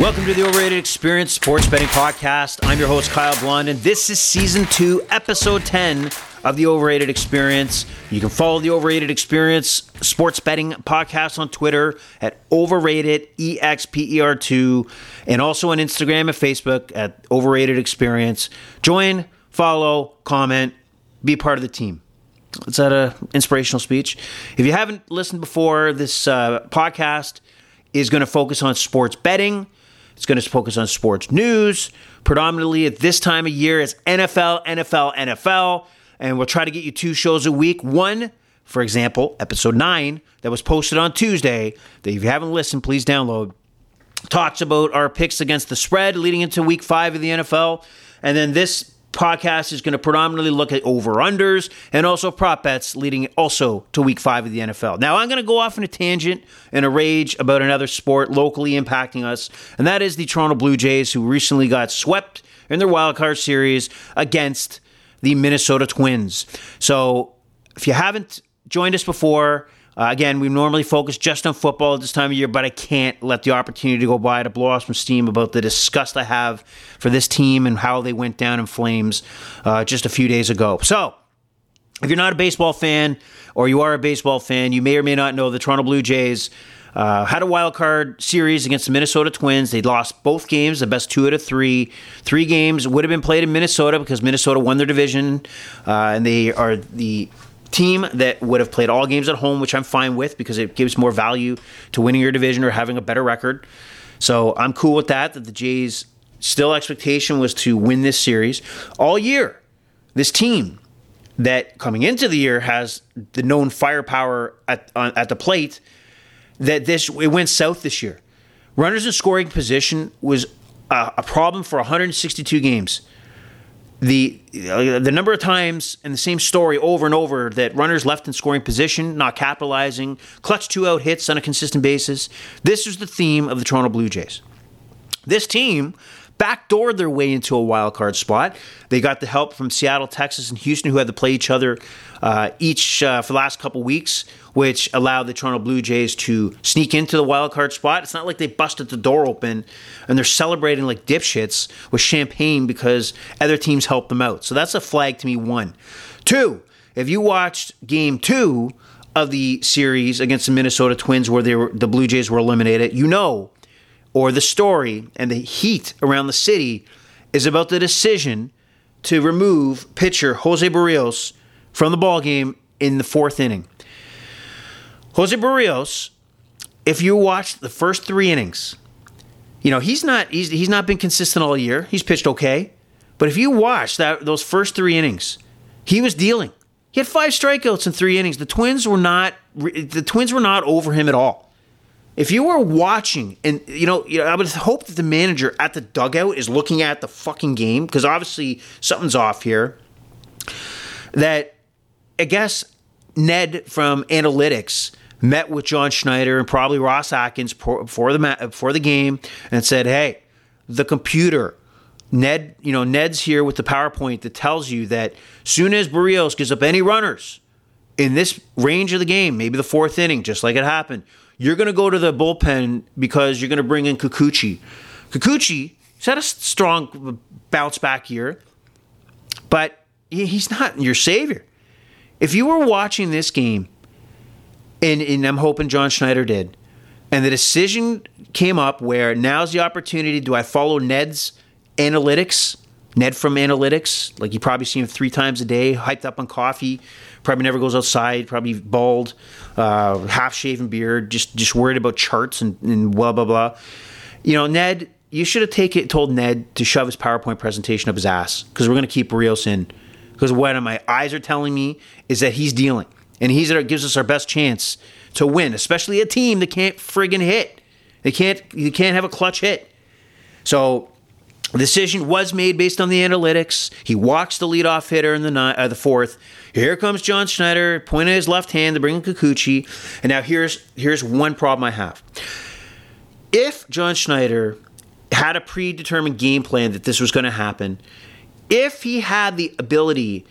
Welcome to the Overrated Experience Sports Betting Podcast. I'm your host, Kyle Blond, and this is season two, episode 10 of the Overrated Experience. You can follow the Overrated Experience Sports Betting Podcast on Twitter at Overrated EXPER2 and also on Instagram and Facebook at Overrated Experience. Join, follow, comment, be part of the team. Is that a inspirational speech? If you haven't listened before, this uh, podcast is going to focus on sports betting it's going to focus on sports news. Predominantly at this time of year, it's NFL, NFL, NFL. And we'll try to get you two shows a week. One, for example, episode nine that was posted on Tuesday, that if you haven't listened, please download, talks about our picks against the spread leading into week five of the NFL. And then this podcast is going to predominantly look at over unders and also prop bets leading also to week five of the NFL. Now, I'm going to go off in a tangent and a rage about another sport locally impacting us, and that is the Toronto Blue Jays, who recently got swept in their wild card series against the Minnesota Twins. So, if you haven't joined us before, uh, again, we normally focus just on football at this time of year, but I can't let the opportunity go by to blow off some steam about the disgust I have for this team and how they went down in flames uh, just a few days ago. So, if you're not a baseball fan or you are a baseball fan, you may or may not know the Toronto Blue Jays uh, had a wild card series against the Minnesota Twins. They lost both games, the best two out of three. Three games would have been played in Minnesota because Minnesota won their division, uh, and they are the team that would have played all games at home, which I'm fine with because it gives more value to winning your division or having a better record. So I'm cool with that. That the Jays still expectation was to win this series all year. This team that coming into the year has the known firepower at on, at the plate. That this it went south this year. Runners in scoring position was a, a problem for 162 games the uh, the number of times and the same story over and over that runners left in scoring position, not capitalizing, clutch two out hits on a consistent basis. This is the theme of the Toronto Blue Jays. This team backdoored their way into a wild card spot. They got the help from Seattle, Texas, and Houston, who had to play each other uh, each uh, for the last couple weeks, which allowed the Toronto Blue Jays to sneak into the wild card spot. It's not like they busted the door open and they're celebrating like dipshits with champagne because other teams helped them out. So that's a flag to me. One, two. If you watched Game Two of the series against the Minnesota Twins, where they were, the Blue Jays were eliminated, you know or the story and the heat around the city is about the decision to remove pitcher Jose Berrios from the ball game in the fourth inning. Jose Berrios, if you watch the first three innings, you know he's not he's, he's not been consistent all year. He's pitched okay, but if you watch that those first three innings, he was dealing. He had five strikeouts in three innings. The Twins were not the Twins were not over him at all. If you are watching, and you know, you know, I would hope that the manager at the dugout is looking at the fucking game because obviously something's off here. That I guess Ned from analytics met with John Schneider and probably Ross Atkins for the for the game and said, "Hey, the computer." Ned, you know, Ned's here with the PowerPoint that tells you that soon as Berrios gives up any runners in this range of the game, maybe the fourth inning, just like it happened, you're going to go to the bullpen because you're going to bring in Kikuchi. Kikuchi he's had a strong bounce back year, but he's not your savior. If you were watching this game, and, and I'm hoping John Schneider did, and the decision came up where now's the opportunity do I follow Ned's analytics? Ned from analytics, like you probably see him three times a day, hyped up on coffee, probably never goes outside, probably bald, uh, half shaven beard, just just worried about charts and, and blah blah blah. You know, Ned, you should have taken told Ned to shove his PowerPoint presentation up his ass because we're going to keep Rios in. Because what my eyes are telling me is that he's dealing, and he's that gives us our best chance to win, especially a team that can't friggin' hit. They can't. You can't have a clutch hit. So the decision was made based on the analytics. He walks the leadoff hitter in the uh, the fourth. Here comes John Schneider, pointing his left hand to bring in Kikuchi. And now here's here's one problem I have. If John Schneider had a predetermined game plan that this was going to happen, if he had the ability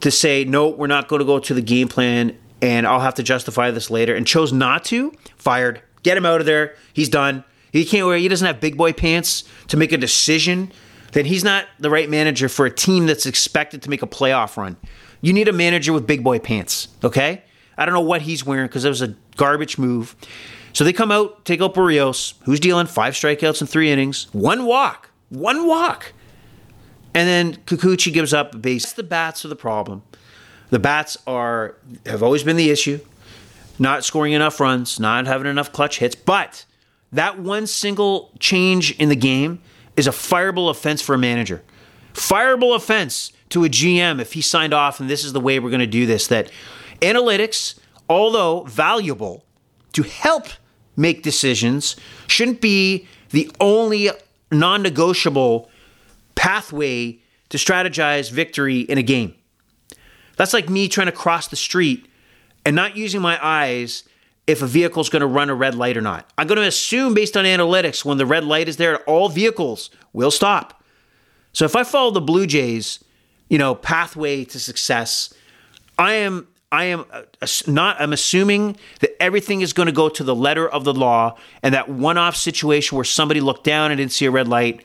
to say, no, we're not going to go to the game plan and I'll have to justify this later, and chose not to, fired, get him out of there. He's done. He can't wear, he doesn't have big boy pants to make a decision, then he's not the right manager for a team that's expected to make a playoff run. You need a manager with big boy pants, okay? I don't know what he's wearing because it was a garbage move. So they come out, take out Berrios, who's dealing five strikeouts in three innings, one walk, one walk. And then Kikuchi gives up a base. The bats are the problem. The bats are have always been the issue. Not scoring enough runs, not having enough clutch hits. But that one single change in the game is a fireable offense for a manager. Fireable offense to a GM if he signed off and this is the way we're going to do this. That analytics, although valuable to help make decisions, shouldn't be the only non negotiable pathway to strategize victory in a game. That's like me trying to cross the street and not using my eyes if a vehicle is going to run a red light or not. I'm going to assume, based on analytics, when the red light is there, all vehicles will stop. So if I follow the Blue Jays, you know, pathway to success, I am I am uh, not I'm assuming that everything is going to go to the letter of the law and that one-off situation where somebody looked down and didn't see a red light,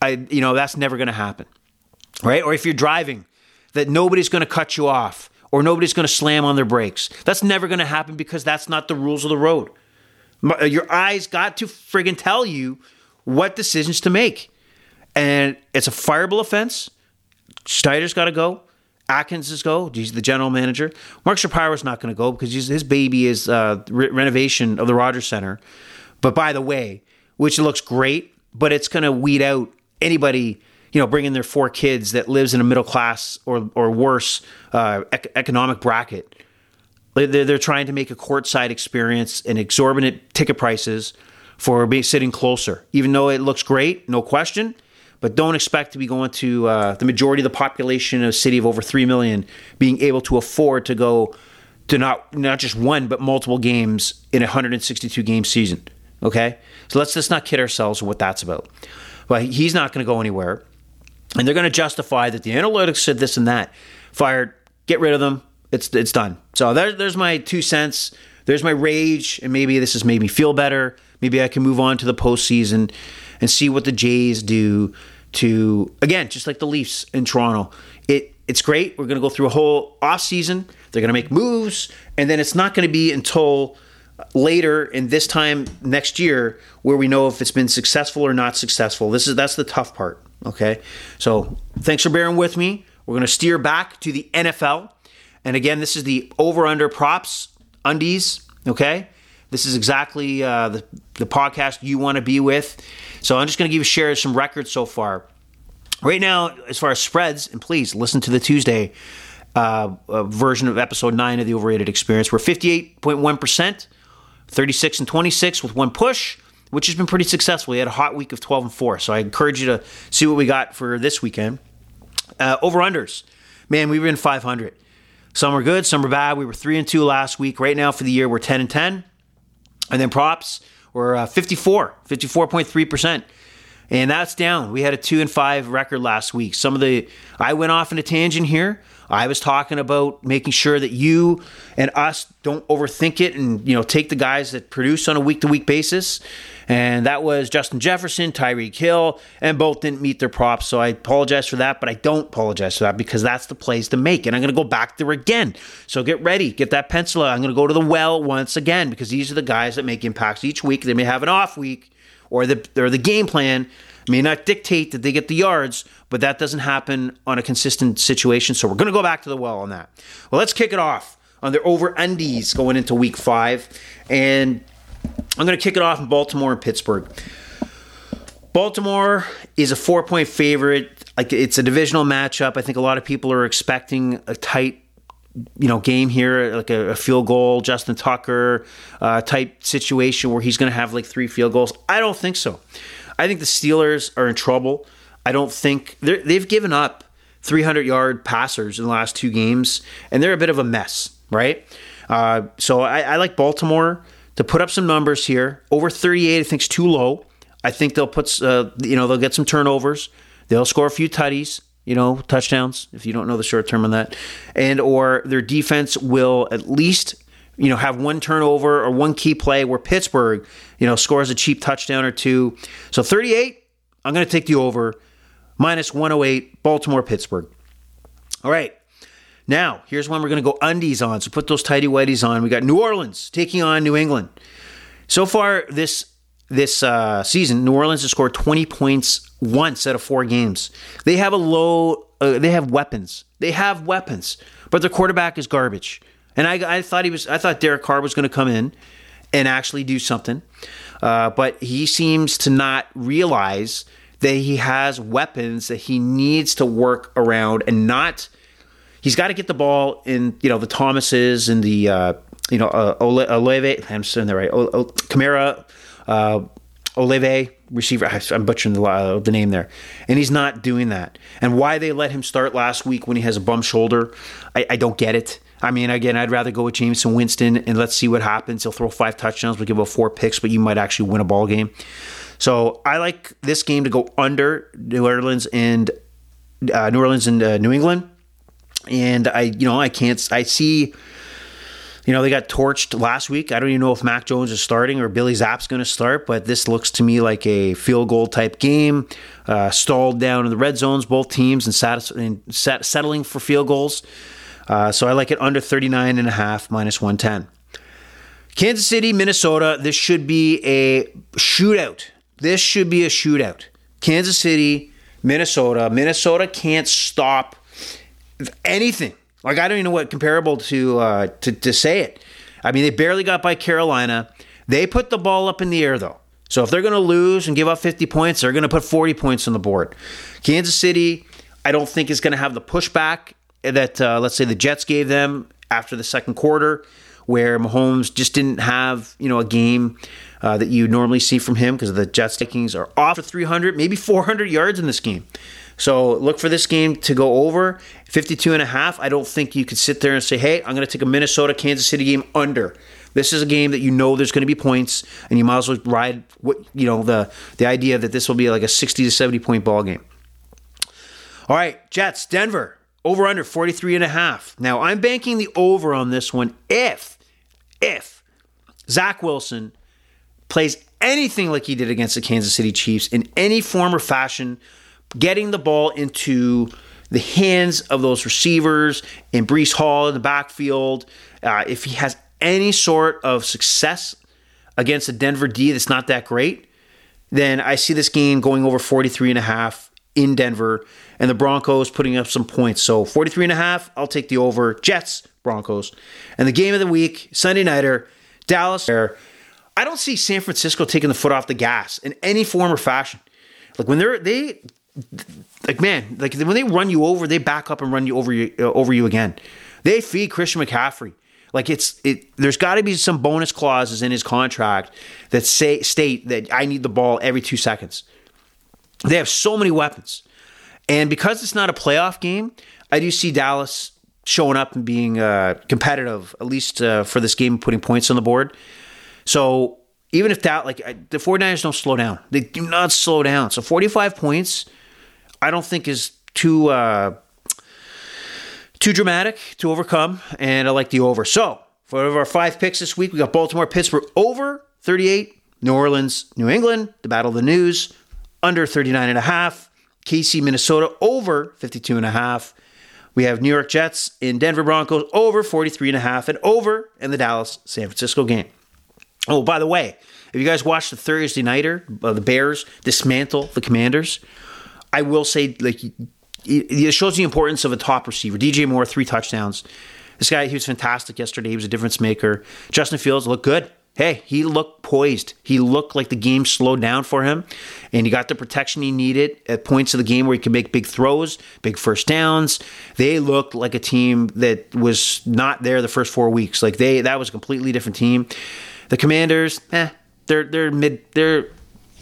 I you know, that's never going to happen. Right? Or if you're driving, that nobody's going to cut you off or nobody's going to slam on their brakes. That's never going to happen because that's not the rules of the road. Uh, your eyes got to friggin' tell you what decisions to make. And it's a fireable offense. Schneider's got to go. Atkins is go. He's the general manager. Mark Shapiro's not going to go because his baby is uh, re- renovation of the Rogers Center. But by the way, which looks great, but it's going to weed out anybody you know bringing their four kids that lives in a middle class or or worse uh, ec- economic bracket. They're, they're trying to make a courtside experience and exorbitant ticket prices for being sitting closer, even though it looks great, no question but don't expect to be going to uh, the majority of the population of a city of over 3 million being able to afford to go to not not just one but multiple games in a 162 game season. Okay? So let's just not kid ourselves what that's about. But he's not going to go anywhere and they're going to justify that the analytics said this and that fired get rid of them it's it's done so there, there's my two cents there's my rage and maybe this has made me feel better maybe i can move on to the postseason and see what the Jays do to again, just like the Leafs in Toronto. It it's great. We're going to go through a whole off season. They're going to make moves, and then it's not going to be until later in this time next year where we know if it's been successful or not successful. This is that's the tough part. Okay, so thanks for bearing with me. We're going to steer back to the NFL, and again, this is the over under props undies. Okay, this is exactly uh, the, the podcast you want to be with. So I'm just going to give you share some records so far. Right now, as far as spreads, and please listen to the Tuesday uh, uh, version of episode 9 of the Overrated Experience. We're 58.1%, 36 and 26 with one push, which has been pretty successful. We had a hot week of 12 and 4. So I encourage you to see what we got for this weekend. Uh, over unders. Man, we were in 500. Some were good, some were bad. We were 3 and 2 last week. Right now for the year, we're 10 and 10. And then props were uh, 54, 54.3%. And that's down. We had a 2 and 5 record last week. Some of the I went off in a tangent here. I was talking about making sure that you and us don't overthink it and you know take the guys that produce on a week to week basis. And that was Justin Jefferson, Tyreek Hill, and both didn't meet their props. So I apologize for that, but I don't apologize for that because that's the plays to make. And I'm going to go back there again. So get ready, get that pencil out. I'm going to go to the well once again because these are the guys that make impacts each week. They may have an off week or the or the game plan may not dictate that they get the yards, but that doesn't happen on a consistent situation. So we're going to go back to the well on that. Well, let's kick it off on their over undies going into week five. And I'm going to kick it off in Baltimore and Pittsburgh. Baltimore is a four point favorite. Like it's a divisional matchup. I think a lot of people are expecting a tight you know game here like a, a field goal justin tucker uh, type situation where he's going to have like three field goals i don't think so I think the Steelers are in trouble. I don't think they've given up 300 yard passers in the last two games, and they're a bit of a mess, right? Uh, so I, I, like Baltimore to put up some numbers here. Over 38, I think is too low. I think they'll put, uh, you know, they'll get some turnovers. They'll score a few tutties, you know, touchdowns. If you don't know the short term on that, and or their defense will at least you know, have one turnover or one key play where Pittsburgh, you know, scores a cheap touchdown or two. So 38, I'm going to take the over. Minus 108, Baltimore, Pittsburgh. All right. Now, here's one we're going to go undies on. So put those tidy whities on. We got New Orleans taking on New England. So far this this uh, season, New Orleans has scored 20 points once out of four games. They have a low. Uh, they have weapons. They have weapons, but their quarterback is garbage. And I, I thought he was. I thought Derek Carr was going to come in and actually do something, uh, but he seems to not realize that he has weapons that he needs to work around and not. He's got to get the ball in, you know, the Thomases and the, uh, you know, uh, Olave. I'm saying that right. O, o, Kamara, uh, Olave receiver. I'm butchering the, uh, the name there, and he's not doing that. And why they let him start last week when he has a bum shoulder, I, I don't get it. I mean, again, I'd rather go with Jameson Winston and let's see what happens. He'll throw five touchdowns, we'll give up four picks, but you might actually win a ball game. So I like this game to go under New Orleans and uh, New Orleans and uh, New England. And I, you know, I can't. I see. You know, they got torched last week. I don't even know if Mac Jones is starting or Bailey Zappe's going to start, but this looks to me like a field goal type game. Uh, stalled down in the red zones, both teams, and, sat- and sat- settling for field goals. Uh, so I like it under 39 and a half, minus 110. Kansas City, Minnesota. This should be a shootout. This should be a shootout. Kansas City, Minnesota. Minnesota can't stop anything. Like I don't even know what comparable to uh, to to say it. I mean, they barely got by Carolina. They put the ball up in the air though. So if they're going to lose and give up 50 points, they're going to put 40 points on the board. Kansas City, I don't think is going to have the pushback that uh, let's say the Jets gave them after the second quarter, where Mahomes just didn't have you know a game uh, that you normally see from him because the Jets takings are off for 300, maybe 400 yards in this game. So look for this game to go over 52 and a half. I don't think you could sit there and say, "Hey, I'm going to take a Minnesota Kansas City game under." This is a game that you know there's going to be points, and you might as well ride what you know the the idea that this will be like a 60 to 70 point ball game. All right, Jets, Denver, over under 43 and a half. Now I'm banking the over on this one if if Zach Wilson plays anything like he did against the Kansas City Chiefs in any form or fashion, getting the ball into the hands of those receivers and Breece Hall in the backfield, uh, if he has any sort of success against a Denver D that's not that great, then I see this game going over 43 and a half in Denver and the Broncos putting up some points. So 43 and a half, I'll take the over. Jets, Broncos. And the game of the week, Sunday nighter, Dallas. I don't see San Francisco taking the foot off the gas in any form or fashion. Like when they're they like man, like when they run you over, they back up and run you over you uh, over you again. They feed Christian McCaffrey. Like it's it. There's got to be some bonus clauses in his contract that say state that I need the ball every two seconds. They have so many weapons, and because it's not a playoff game, I do see Dallas showing up and being uh, competitive, at least uh, for this game, putting points on the board. So even if that, like the 49ers don't slow down, they do not slow down. So 45 points, I don't think is too uh, too dramatic to overcome, and I like the over. So for our five picks this week, we got Baltimore, Pittsburgh over 38, New Orleans, New England, the Battle of the News under 39 and a half, KC, Minnesota over 52 and a half. We have New York Jets in Denver Broncos over 43 and a half and over in the Dallas San Francisco game. Oh, by the way, if you guys watched the Thursday nighter, uh, the Bears dismantle the Commanders, I will say like it shows the importance of a top receiver. DJ Moore, three touchdowns. This guy, he was fantastic yesterday. He was a difference maker. Justin Fields looked good. Hey, he looked poised. He looked like the game slowed down for him, and he got the protection he needed at points of the game where he could make big throws, big first downs. They looked like a team that was not there the first four weeks. Like they, that was a completely different team. The Commanders, eh, they're they're mid they're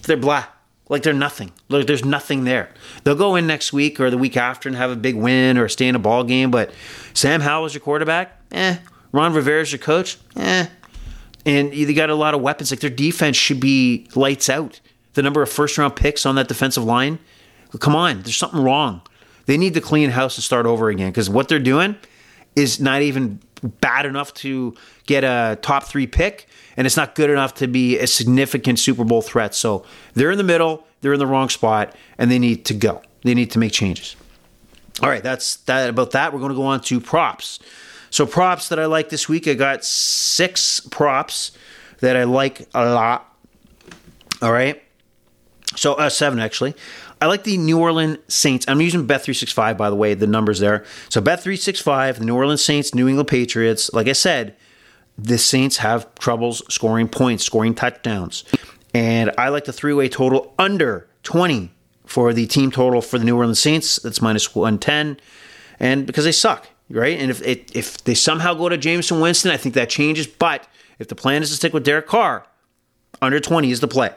they're blah. Like they're nothing. Like there's nothing there. They'll go in next week or the week after and have a big win or stay in a ball game. But Sam Howell is your quarterback, eh. Ron Rivera is your coach, eh. And they got a lot of weapons. Like their defense should be lights out. The number of first round picks on that defensive line, come on, there's something wrong. They need to clean house and start over again because what they're doing is not even bad enough to get a top three pick, and it's not good enough to be a significant Super Bowl threat. So they're in the middle, they're in the wrong spot, and they need to go. They need to make changes. All right, that's that about that. We're going to go on to props. So props that I like this week, I got six props that I like a lot. All right. So uh, seven actually. I like the New Orleans Saints. I'm using Bet365, by the way, the numbers there. So Bet365, the New Orleans Saints, New England Patriots. Like I said, the Saints have troubles scoring points, scoring touchdowns. And I like the three way total under 20 for the team total for the New Orleans Saints. That's minus 110. And because they suck, right? And if, if they somehow go to Jameson Winston, I think that changes. But if the plan is to stick with Derek Carr, under 20 is the play.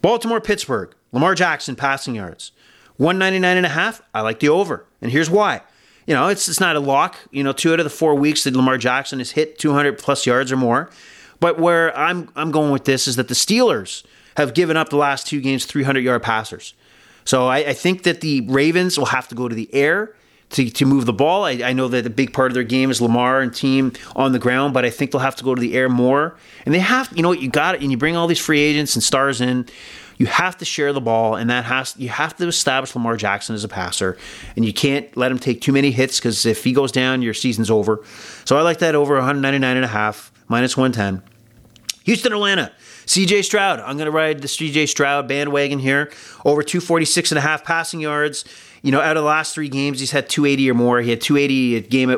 Baltimore, Pittsburgh, Lamar Jackson passing yards. 199 and a half. I like the over. And here's why. You know, it's it's not a lock. You know, two out of the four weeks that Lamar Jackson has hit 200 plus yards or more. But where I'm I'm going with this is that the Steelers have given up the last two games 300 yard passers. So I, I think that the Ravens will have to go to the air to, to move the ball. I, I, know that a big part of their game is Lamar and team on the ground, but I think they'll have to go to the air more. And they have, you know what, you got it, and you bring all these free agents and stars in. You have to share the ball, and that has you have to establish Lamar Jackson as a passer, and you can't let him take too many hits because if he goes down, your season's over. So I like that over 199 and a half minus 110. Houston, Atlanta. CJ Stroud. I'm going to ride the CJ Stroud bandwagon here. Over 246 and a half passing yards. You know, out of the last three games, he's had 280 or more. He had 280 a game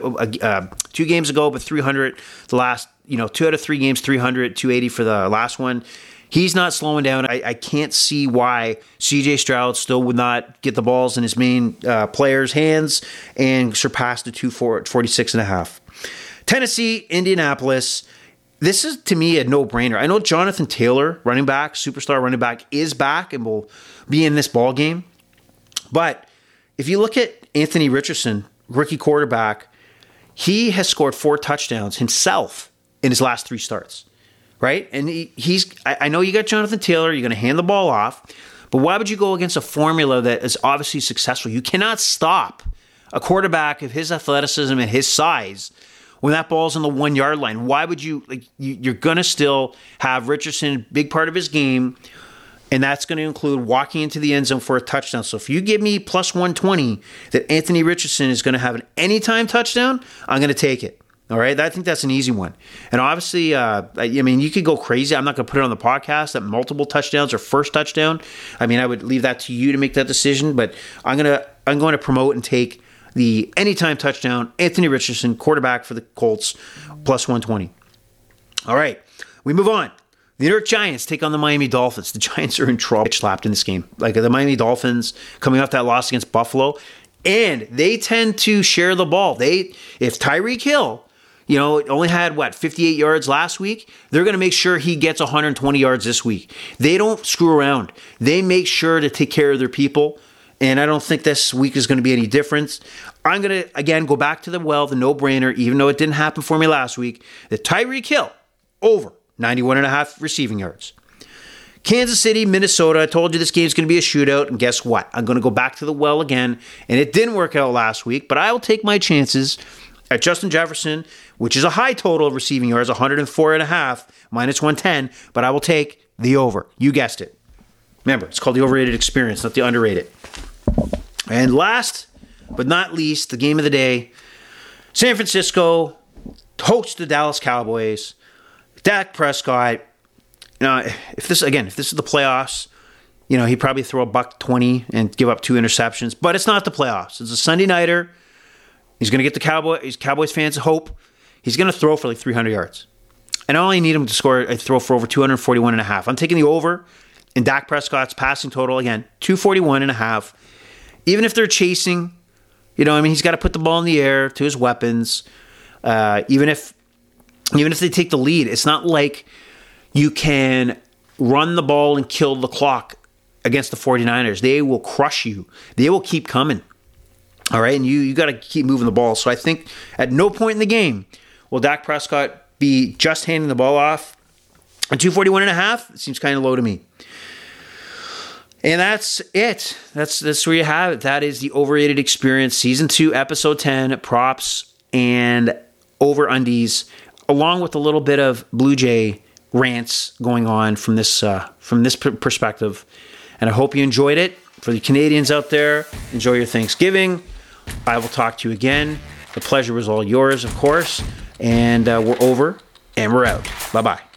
uh, two games ago, but 300 the last. You know, two out of three games, 300, 280 for the last one. He's not slowing down. I, I can't see why CJ Stroud still would not get the balls in his main uh, players' hands and surpass the 246 and a half. Tennessee, Indianapolis this is to me a no brainer. I know Jonathan Taylor, running back, superstar running back, is back and will be in this ball game. But if you look at Anthony Richardson, rookie quarterback, he has scored four touchdowns himself in his last three starts, right? And he, he's, I, I know you got Jonathan Taylor, you're going to hand the ball off, but why would you go against a formula that is obviously successful? You cannot stop a quarterback of his athleticism and his size when that ball's on the one yard line. Why would you like you, are gonna still have Richardson big part of his game, and that's to include walking into the end zone for a touchdown. So if you give me plus 120 that Anthony Richardson is to have an anytime touchdown, I'm to take it. All right, I think that's an easy one. And obviously, uh, I mean, you could go crazy. I'm not going to put it on the podcast that multiple touchdowns or first touchdown. I mean, I would leave that to you to make that decision. But I'm gonna I'm going to promote and take the anytime touchdown, Anthony Richardson, quarterback for the Colts, plus 120. All right, we move on. The New York Giants take on the Miami Dolphins. The Giants are in trouble, slapped in this game. Like the Miami Dolphins coming off that loss against Buffalo, and they tend to share the ball. They if Tyreek Hill, you know, only had what 58 yards last week, they're going to make sure he gets 120 yards this week. They don't screw around. They make sure to take care of their people and I don't think this week is going to be any different. I'm going to, again, go back to the well, the no brainer, even though it didn't happen for me last week. The Tyreek Hill over 91 and a half receiving yards. Kansas City, Minnesota. I told you this game's going to be a shootout, and guess what? I'm going to go back to the well again, and it didn't work out last week, but I will take my chances at Justin Jefferson, which is a high total of receiving yards, 104 and a half, minus 110, but I will take the over. You guessed it. Remember, it's called the overrated experience, not the underrated. And last but not least, the game of the day San Francisco hosts the Dallas Cowboys. Dak Prescott. Now, if this again, if this is the playoffs, you know, he'd probably throw a buck 20 and give up two interceptions, but it's not the playoffs. It's a Sunday nighter. He's going to get the Cowboys, Cowboys fans hope. He's going to throw for like 300 yards. And I only need him to score a throw for over 241 and a half. I'm taking the over in Dak Prescott's passing total again, 241 and a half. Even if they're chasing, you know, I mean, he's got to put the ball in the air to his weapons. Uh, even if even if they take the lead, it's not like you can run the ball and kill the clock against the 49ers. They will crush you. They will keep coming. All right, and you you got to keep moving the ball. So I think at no point in the game will Dak Prescott be just handing the ball off. And 241 and a half seems kind of low to me. And that's it. That's that's where you have it. That is the overrated experience, season two, episode ten, props. And over undies, along with a little bit of Blue Jay rants going on from this uh, from this perspective. And I hope you enjoyed it. For the Canadians out there, enjoy your Thanksgiving. I will talk to you again. The pleasure was all yours, of course. And uh, we're over and we're out. Bye bye.